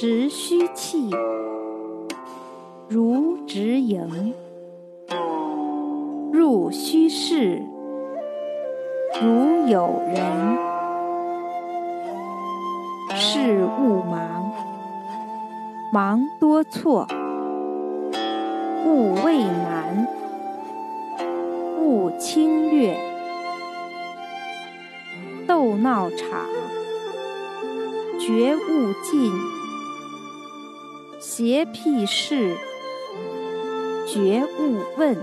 直虚气，如直盈；入虚室，如有人。事勿忙，忙多错；勿畏难，勿轻略。斗闹场，绝勿近；邪僻事，绝勿问。